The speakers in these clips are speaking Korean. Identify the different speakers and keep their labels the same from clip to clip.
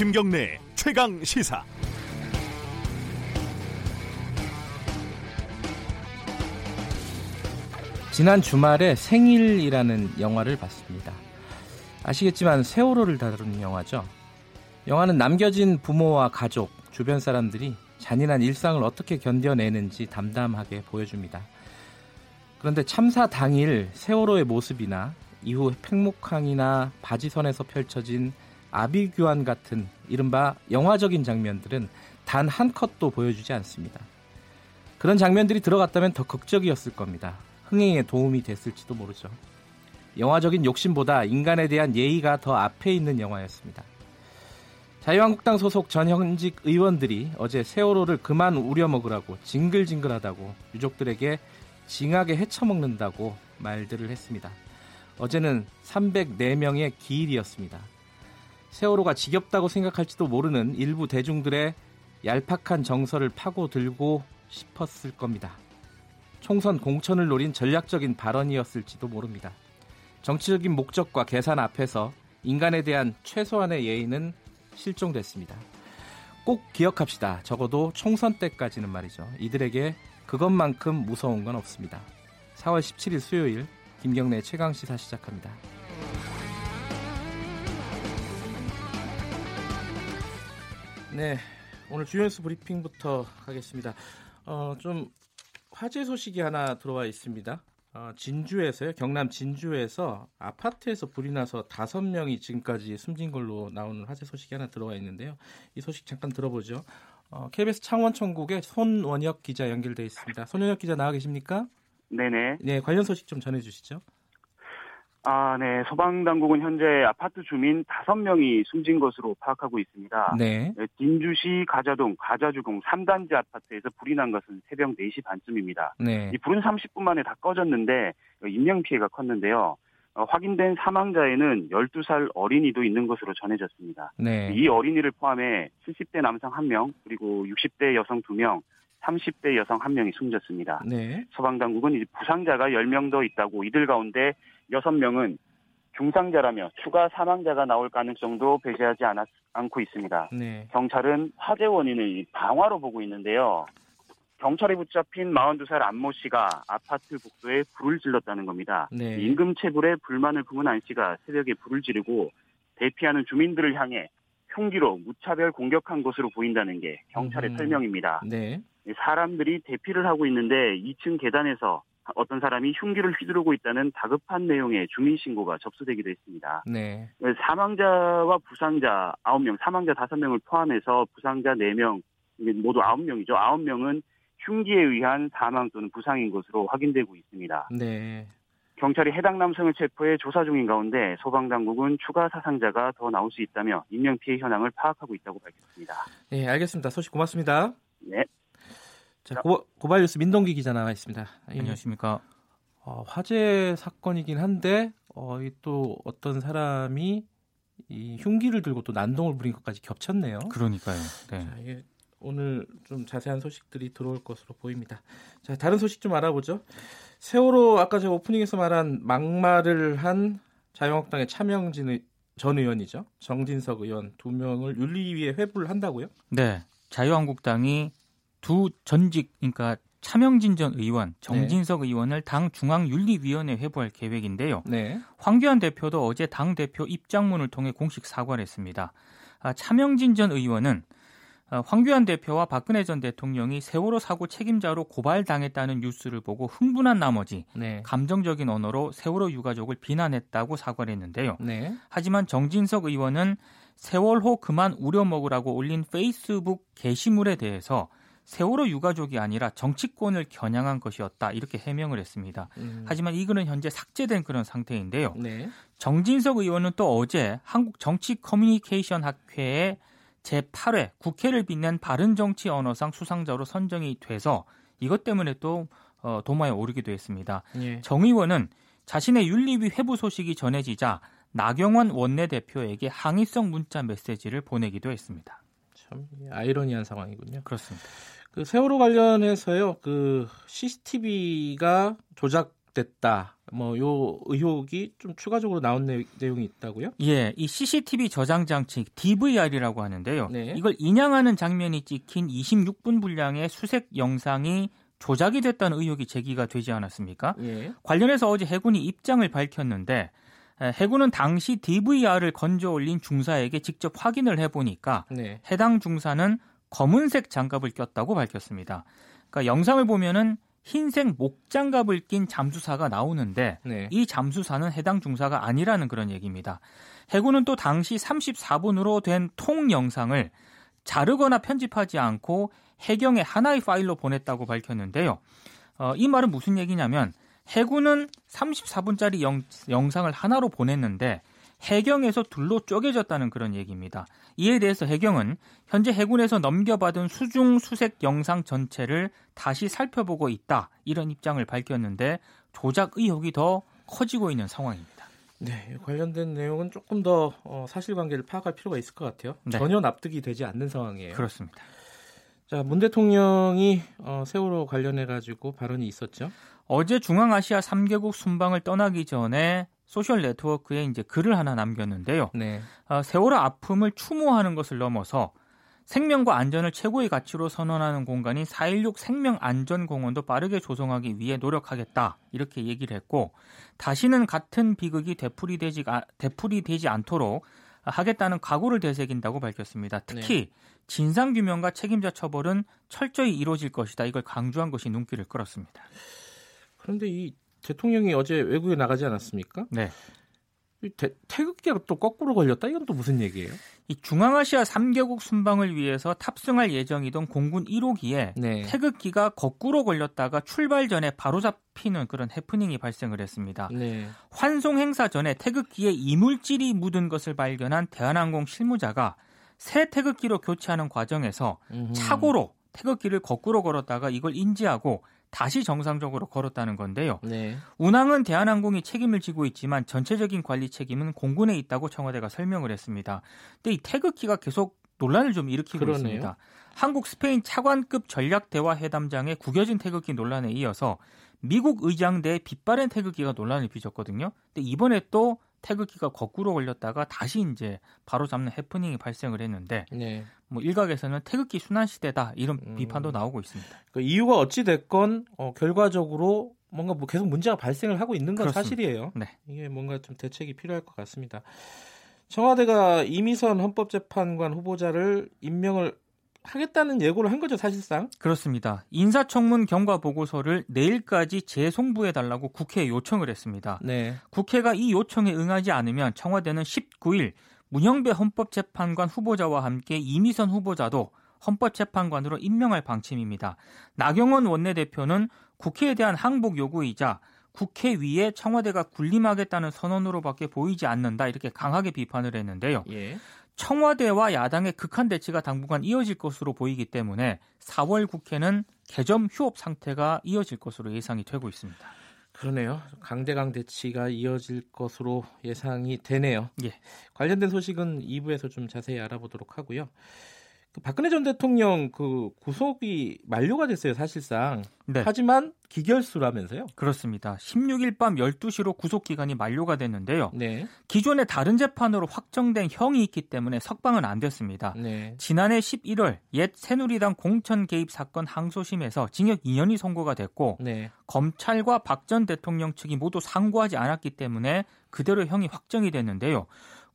Speaker 1: 김경래 최강 시사.
Speaker 2: 지난 주말에 생일이라는 영화를 봤습니다. 아시겠지만 세월호를 다룬 영화죠. 영화는 남겨진 부모와 가족, 주변 사람들이 잔인한 일상을 어떻게 견뎌내는지 담담하게 보여줍니다. 그런데 참사 당일 세월호의 모습이나 이후 팽목항이나 바지선에서 펼쳐진 아비규환 같은 이른바 영화적인 장면들은 단 한 컷도 보여주지 않습니다. 그런 장면들이 들어갔다면 더 극적이었을 겁니다. 흥행에 도움이 됐을지도 모르죠. 영화적인 욕심보다 인간에 대한 예의가 더 앞에 있는 영화였습니다. 자유한국당 소속 전현직 의원들이 어제 세월호를 그만 우려먹으라고 징글징글하다고 유족들에게 징하게 헤쳐먹는다고 말들을 했습니다. 어제는 304명의 기일이었습니다. 세월호가 지겹다고 생각할지도 모르는 일부 대중들의 얄팍한 정서를 파고들고 싶었을 겁니다. 총선 공천을 노린 전략적인 발언이었을지도 모릅니다. 정치적인 목적과 계산 앞에서 인간에 대한 최소한의 예의는 실종됐습니다. 꼭 기억합시다. 적어도 총선 때까지는 말이죠. 이들에게 그것만큼 무서운 건 없습니다. 4월 17일 수요일 김경래 최강 시사 시작합니다. 네, 오늘 주요 뉴스 브리핑부터 하겠습니다. 어, 좀 화재 소식이 하나 들어와 있습니다. 어, 진주에서요, 경남 진주에서 아파트에서 불이 나서 다섯 명이 지금까지 숨진 걸로 나오는 화재 소식이 하나 들어와 있는데요. 이 소식 잠깐 들어보죠. 어, KBS 창원천국의 손원혁 기자 연결돼 있습니다. 손원혁 기자 나와 계십니까?
Speaker 3: 네네.
Speaker 2: 네, 관련 소식 좀 전해주시죠.
Speaker 3: 아, 네. 소방 당국은 현재 아파트 주민 5명이 숨진 것으로 파악하고 있습니다.
Speaker 2: 네.
Speaker 3: 네, 진주시 가자동 가자주공 3단지 아파트에서 불이 난 것은 새벽 4시 반쯤입니다.
Speaker 2: 네.
Speaker 3: 이 불은 30분 만에 다 꺼졌는데 인명 피해가 컸는데요. 어, 확인된 사망자에는 12살 어린이도 있는 것으로 전해졌습니다.
Speaker 2: 네.
Speaker 3: 이 어린이를 포함해 70대 남성 1명, 그리고 60대 여성 2명, 30대 여성 1명이 숨졌습니다.
Speaker 2: 네.
Speaker 3: 소방당국은 부상자가 10명 더 있다고 이들 가운데 6명은 중상자라며 추가 사망자가 나올 가능성도 배제하지 않았, 않고 있습니다.
Speaker 2: 네.
Speaker 3: 경찰은 화재 원인을 방화로 보고 있는데요. 경찰에 붙잡힌 42살 안모 씨가 아파트 복도에 불을 질렀다는 겁니다.
Speaker 2: 네.
Speaker 3: 임금 체불에 불만을 품은 안 씨가 새벽에 불을 지르고 대피하는 주민들을 향해 흉기로 무차별 공격한 것으로 보인다는 게 경찰의
Speaker 2: 음.
Speaker 3: 설명입니다.
Speaker 2: 네.
Speaker 3: 사람들이 대피를 하고 있는데 2층 계단에서 어떤 사람이 흉기를 휘두르고 있다는 다급한 내용의 주민 신고가 접수되기도 했습니다.
Speaker 2: 네.
Speaker 3: 사망자와 부상자 9명, 사망자 5명을 포함해서 부상자 4명, 이게 모두 9명이죠. 9명은 흉기에 의한 사망 또는 부상인 것으로 확인되고 있습니다.
Speaker 2: 네.
Speaker 3: 경찰이 해당 남성을 체포해 조사 중인 가운데 소방당국은 추가 사상자가 더 나올 수 있다며 인명피해 현황을 파악하고 있다고 밝혔습니다.
Speaker 2: 네, 알겠습니다. 소식 고맙습니다.
Speaker 3: 네.
Speaker 2: 자, 고, 고발 뉴스 민동기 기자 나와 있습니다. 예.
Speaker 4: 안녕하십니까.
Speaker 2: 어, 화재 사건이긴 한데 어, 이또 어떤 사람이 이 흉기를 들고 또 난동을 부린 것까지 겹쳤네요.
Speaker 4: 그러니까요. 네.
Speaker 2: 자, 이게 오늘 좀 자세한 소식들이 들어올 것으로 보입니다. 자, 다른 소식 좀 알아보죠. 세월호 아까 제가 오프닝에서 말한 막말을 한 자유한국당의 차명진 의- 전 의원이죠. 정진석 의원 두 명을 윤리위에 회부를 한다고요?
Speaker 4: 네. 자유한국당이 두 전직 그러니까 차명진 전 의원, 정진석 의원을 당 중앙윤리위원회 회부할 계획인데요.
Speaker 2: 네.
Speaker 4: 황교안 대표도 어제 당 대표 입장문을 통해 공식 사과를 했습니다. 아, 차명진 전 의원은 아, 황교안 대표와 박근혜 전 대통령이 세월호 사고 책임자로 고발당했다는 뉴스를 보고 흥분한 나머지
Speaker 2: 네.
Speaker 4: 감정적인 언어로 세월호 유가족을 비난했다고 사과를 했는데요.
Speaker 2: 네.
Speaker 4: 하지만 정진석 의원은 세월호 그만 우려 먹으라고 올린 페이스북 게시물에 대해서 세월호 유가족이 아니라 정치권을 겨냥한 것이었다 이렇게 해명을 했습니다.
Speaker 2: 음,
Speaker 4: 하지만 이 글은 현재 삭제된 그런 상태인데요.
Speaker 2: 네.
Speaker 4: 정진석 의원은 또 어제 한국 정치 커뮤니케이션 학회에 제8회 국회를 빛낸 바른 정치 언어상 수상자로 선정이 돼서 이것 때문에 또 어, 도마에 오르기도 했습니다.
Speaker 2: 예.
Speaker 4: 정 의원은 자신의 윤리위 회부 소식이 전해지자 나경원 원내대표에게 항의성 문자 메시지를 보내기도 했습니다.
Speaker 2: 참 아이러니한 상황이군요.
Speaker 4: 그렇습니다.
Speaker 2: 그 세월호 관련해서요. 그 CCTV가 조작 조작됐다. 뭐 요 의혹이 좀 추가적으로 나온 내, 용이 있다고요?
Speaker 4: 예, 이 CCTV 저장 장치 DVR이라고 하는데요.
Speaker 2: 네.
Speaker 4: 이걸 인양하는 장면이 찍힌 26분 분량의 수색 영상이 조작이 됐다는 의혹이 제기가 되지 않았습니까?
Speaker 2: 예.
Speaker 4: 관련해서 어제 해군이 입장을 밝혔는데 해군은 당시 DVR을 건져 올린 중사에게 직접 확인을 해보니까
Speaker 2: 네.
Speaker 4: 해당 중사는 검은색 장갑을 꼈다고 밝혔습니다. 그러니까 영상을 보면은 흰색 목장갑을 낀 잠수사가 나오는데
Speaker 2: 네.
Speaker 4: 이 잠수사는 해당 중사가 아니라는 그런 얘기입니다. 해군은 또 당시 34분으로 된 통 영상을 자르거나 편집하지 않고 해경에 하나의 파일로 보냈다고 밝혔는데요. 어, 이 말은 무슨 얘기냐면 해군은 34분짜리 영, 영상을 하나로 보냈는데 해경에서 둘로 쪼개졌다는 그런 얘기입니다. 이에 대해서 해경은 현재 해군에서 넘겨받은 수중 수색 영상 전체를 다시 살펴보고 있다 이런 입장을 밝혔는데 조작 의혹이 더 커지고 있는 상황입니다.
Speaker 2: 네, 관련된 내용은 조금 더 어, 사실관계를 파악할 필요가 있을 것 같아요.
Speaker 4: 네.
Speaker 2: 전혀 납득이 되지 않는 상황이에요.
Speaker 4: 그렇습니다.
Speaker 2: 자, 문 대통령이 어, 세월호 관련해 가지고 발언이 있었죠.
Speaker 4: 어제 중앙아시아 3개국 순방을 떠나기 전에 소셜 네트워크에 이제 글을 하나 남겼는데요.
Speaker 2: 네.
Speaker 4: 어, 세월호 아픔을 추모하는 것을 넘어서 생명과 안전을 최고의 가치로 선언하는 공간인 4.16 생명안전공원도 빠르게 조성하기 위해 노력하겠다 이렇게 얘기를 했고 다시는 같은 비극이 되풀이되지, 되풀이되지 않도록 하겠다는 각오를 되새긴다고 밝혔습니다. 특히 진상규명과 책임자 처벌은 철저히 이루어질 것이다 이걸 강조한 것이 눈길을 끌었습니다.
Speaker 2: 그런데 이 대통령이 어제 외국에 나가지 않았습니까?
Speaker 4: 네.
Speaker 2: 태, 태극기가 또 거꾸로 걸렸다? 이건 또 무슨 얘기예요?
Speaker 4: 이 중앙아시아 3개국 순방을 위해서 탑승할 예정이던 공군 1호기에
Speaker 2: 네.
Speaker 4: 태극기가 거꾸로 걸렸다가 출발 전에 바로 잡히는 그런 해프닝이 발생을 했습니다.
Speaker 2: 네.
Speaker 4: 환송 행사 전에 태극기에 이물질이 묻은 것을 발견한 대한항공 실무자가 새 태극기로 교체하는 과정에서
Speaker 2: 음흠.
Speaker 4: 착오로 태극기를 거꾸로 걸었다가 이걸 인지하고 다시 정상적으로 걸었다는 건데요.
Speaker 2: 네.
Speaker 4: 운항은 대한항공이 책임을 지고 있지만 전체적인 관리 책임은 공군에 있다고 청와대가 설명을 했습니다. 근데 이 태극기가 계속 논란을 좀 일으키고
Speaker 2: 그러네요.
Speaker 4: 있습니다. 한국 스페인 차관급 전략 대화 회담장의 구겨진 태극기 논란에 이어서 미국 의장대의 빛바랜 태극기가 논란을 빚었거든요. 근데 이번에 또 태극기가 거꾸로 걸렸다가 다시 이제 바로 잡는 해프닝이 발생을 했는데
Speaker 2: 네.
Speaker 4: 뭐 일각에서는 태극기 순환 시대다 이런
Speaker 2: 음.
Speaker 4: 비판도 나오고 있습니다.
Speaker 2: 그 이유가 어찌 됐건 어, 결과적으로 뭔가 뭐 계속 문제가 발생을 하고 있는 건
Speaker 4: 그렇습니다.
Speaker 2: 사실이에요.
Speaker 4: 네.
Speaker 2: 이게 뭔가 좀 대책이 필요할 것 같습니다. 청와대가 이미선 헌법재판관 후보자를 임명을 하겠다는 예고를 한 거죠, 사실상.
Speaker 4: 그렇습니다. 인사청문 경과 보고서를 내일까지 재송부해 달라고 국회에 요청을 했습니다.
Speaker 2: 네.
Speaker 4: 국회가 이 요청에 응하지 않으면 청와대는 19일 문영배 헌법재판관 후보자와 함께 이미선 후보자도 헌법재판관으로 임명할 방침입니다. 나경원 원내대표는 국회에 대한 항복 요구이자 국회 위에 청와대가 군림하겠다는 선언으로밖에 보이지 않는다 이렇게 강하게 비판을 했는데요.
Speaker 2: 예.
Speaker 4: 청와대와 야당의 극한 대치가 당분간 이어질 것으로 보이기 때문에 4월 국회는 개점 휴업 상태가 이어질 것으로 예상이 되고 있습니다.
Speaker 2: 그러네요. 강대강 대치가 이어질 것으로 예상이 되네요.
Speaker 4: 예.
Speaker 2: 관련된 소식은 2부에서 좀 자세히 알아보도록 하고요. 그 박근혜 전 대통령 그 구속이 만료가 됐어요, 사실상.
Speaker 4: 네.
Speaker 2: 하지만 기결수라면서요?
Speaker 4: 그렇습니다. 16일 밤 12시로 구속 기간이 만료가 됐는데요.
Speaker 2: 네.
Speaker 4: 기존에 다른 재판으로 확정된 형이 있기 때문에 석방은 안 됐습니다.
Speaker 2: 네.
Speaker 4: 지난해 11월 옛 새누리당 공천 개입 사건 항소심에서 징역 2년이 선고가 됐고
Speaker 2: 네.
Speaker 4: 검찰과 박 전 대통령 측이 모두 상고하지 않았기 때문에 그대로 형이 확정이 됐는데요.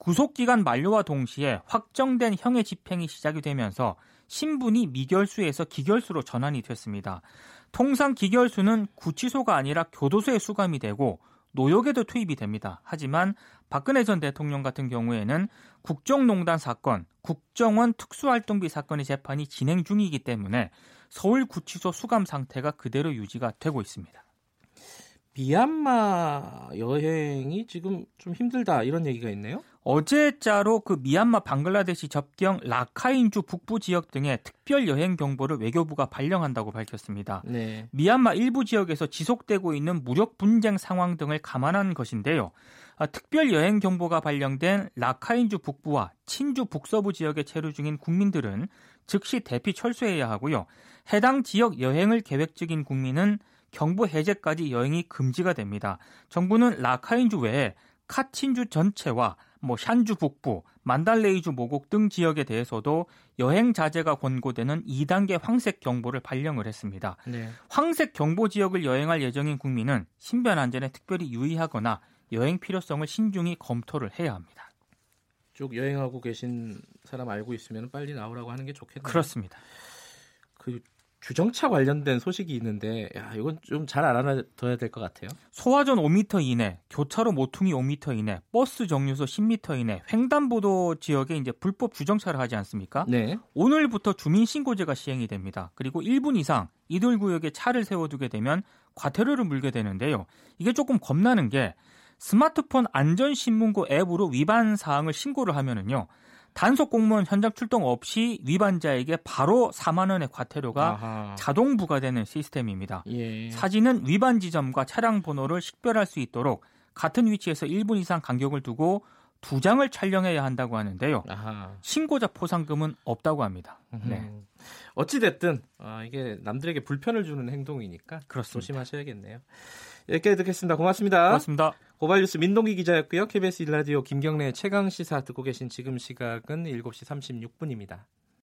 Speaker 4: 구속 기간 만료와 동시에 확정된 형의 집행이 시작이 되면서 신분이 미결수에서 기결수로 전환이 됐습니다. 통상 기결수는 구치소가 아니라 교도소에 수감이 되고 노역에도 투입이 됩니다. 하지만 박근혜 전 대통령 같은 경우에는 국정농단 사건, 국정원 특수활동비 사건의 재판이 진행 중이기 때문에 서울구치소 수감 상태가 그대로 유지가 되고 있습니다.
Speaker 2: 미얀마 여행이 지금 좀 힘들다 이런 얘기가 있네요.
Speaker 4: 어제자로 그 미얀마 방글라데시 접경 라카인주 북부 지역 등의 특별 여행 경보를 외교부가 발령한다고 밝혔습니다.
Speaker 2: 네.
Speaker 4: 미얀마 일부 지역에서 지속되고 있는 무력 분쟁 상황 등을 감안한 것인데요. 아, 특별 여행 경보가 발령된 라카인주 북부와 친주 북서부 지역에 체류 중인 국민들은 즉시 대피 철수해야 하고요. 해당 지역 여행을 계획 중인 국민은 경보 해제까지 여행이 금지가 됩니다. 정부는 라카인주 외에 카친주 전체와 뭐 샨주 북부, 만달레이주 모곡 등 지역에 대해서도 여행 자제가 권고되는 2단계 황색 경보를 발령을 했습니다. 네. 황색 경보 지역을 여행할 예정인 국민은 신변 안전에 특별히 유의하거나 여행 필요성을 신중히 검토를 해야 합니다.
Speaker 2: 쭉 여행하고 계신 사람 알고 있으면 빨리 나오라고 하는 게 좋겠네요.
Speaker 4: 그렇습니다.
Speaker 2: 그 주정차 관련된 소식이 있는데 야, 이건 좀 잘 알아둬야 될 것 같아요.
Speaker 4: 소화전 5m 이내, 교차로 모퉁이 5m 이내, 버스 정류소 10m 이내, 횡단보도 지역에 이제 불법 주정차를 하지 않습니까? 네. 오늘부터 주민 신고제가 시행이 됩니다. 그리고 1분 이상 이들 구역에 차를 세워두게 되면 과태료를 물게 되는데요. 이게 조금 겁나는 게 스마트폰 안전신문고 앱으로 위반 사항을 신고를 하면은요. 단속 공무원 현장 출동 없이 위반자에게 바로 4만 원의 과태료가 아하. 자동 부과되는 시스템입니다. 예. 사진은 위반 지점과 차량 번호를 식별할 수 있도록 같은 위치에서 1분 이상 간격을 두고 두 장을 촬영해야 한다고 하는데요. 아하. 신고자 포상금은 없다고 합니다. 네.
Speaker 2: 어찌 됐든 아, 이게 남들에게 불편을 주는 행동이니까 그렇습니다. 조심하셔야겠네요. 여기까지 듣겠습니다. 고맙습니다.
Speaker 4: 고맙습니다.
Speaker 2: 고발뉴스 민동기 기자였고요. KBS 일라디오 김경래 최강 시사 듣고 계신 지금 시각은 7시 36분입니다.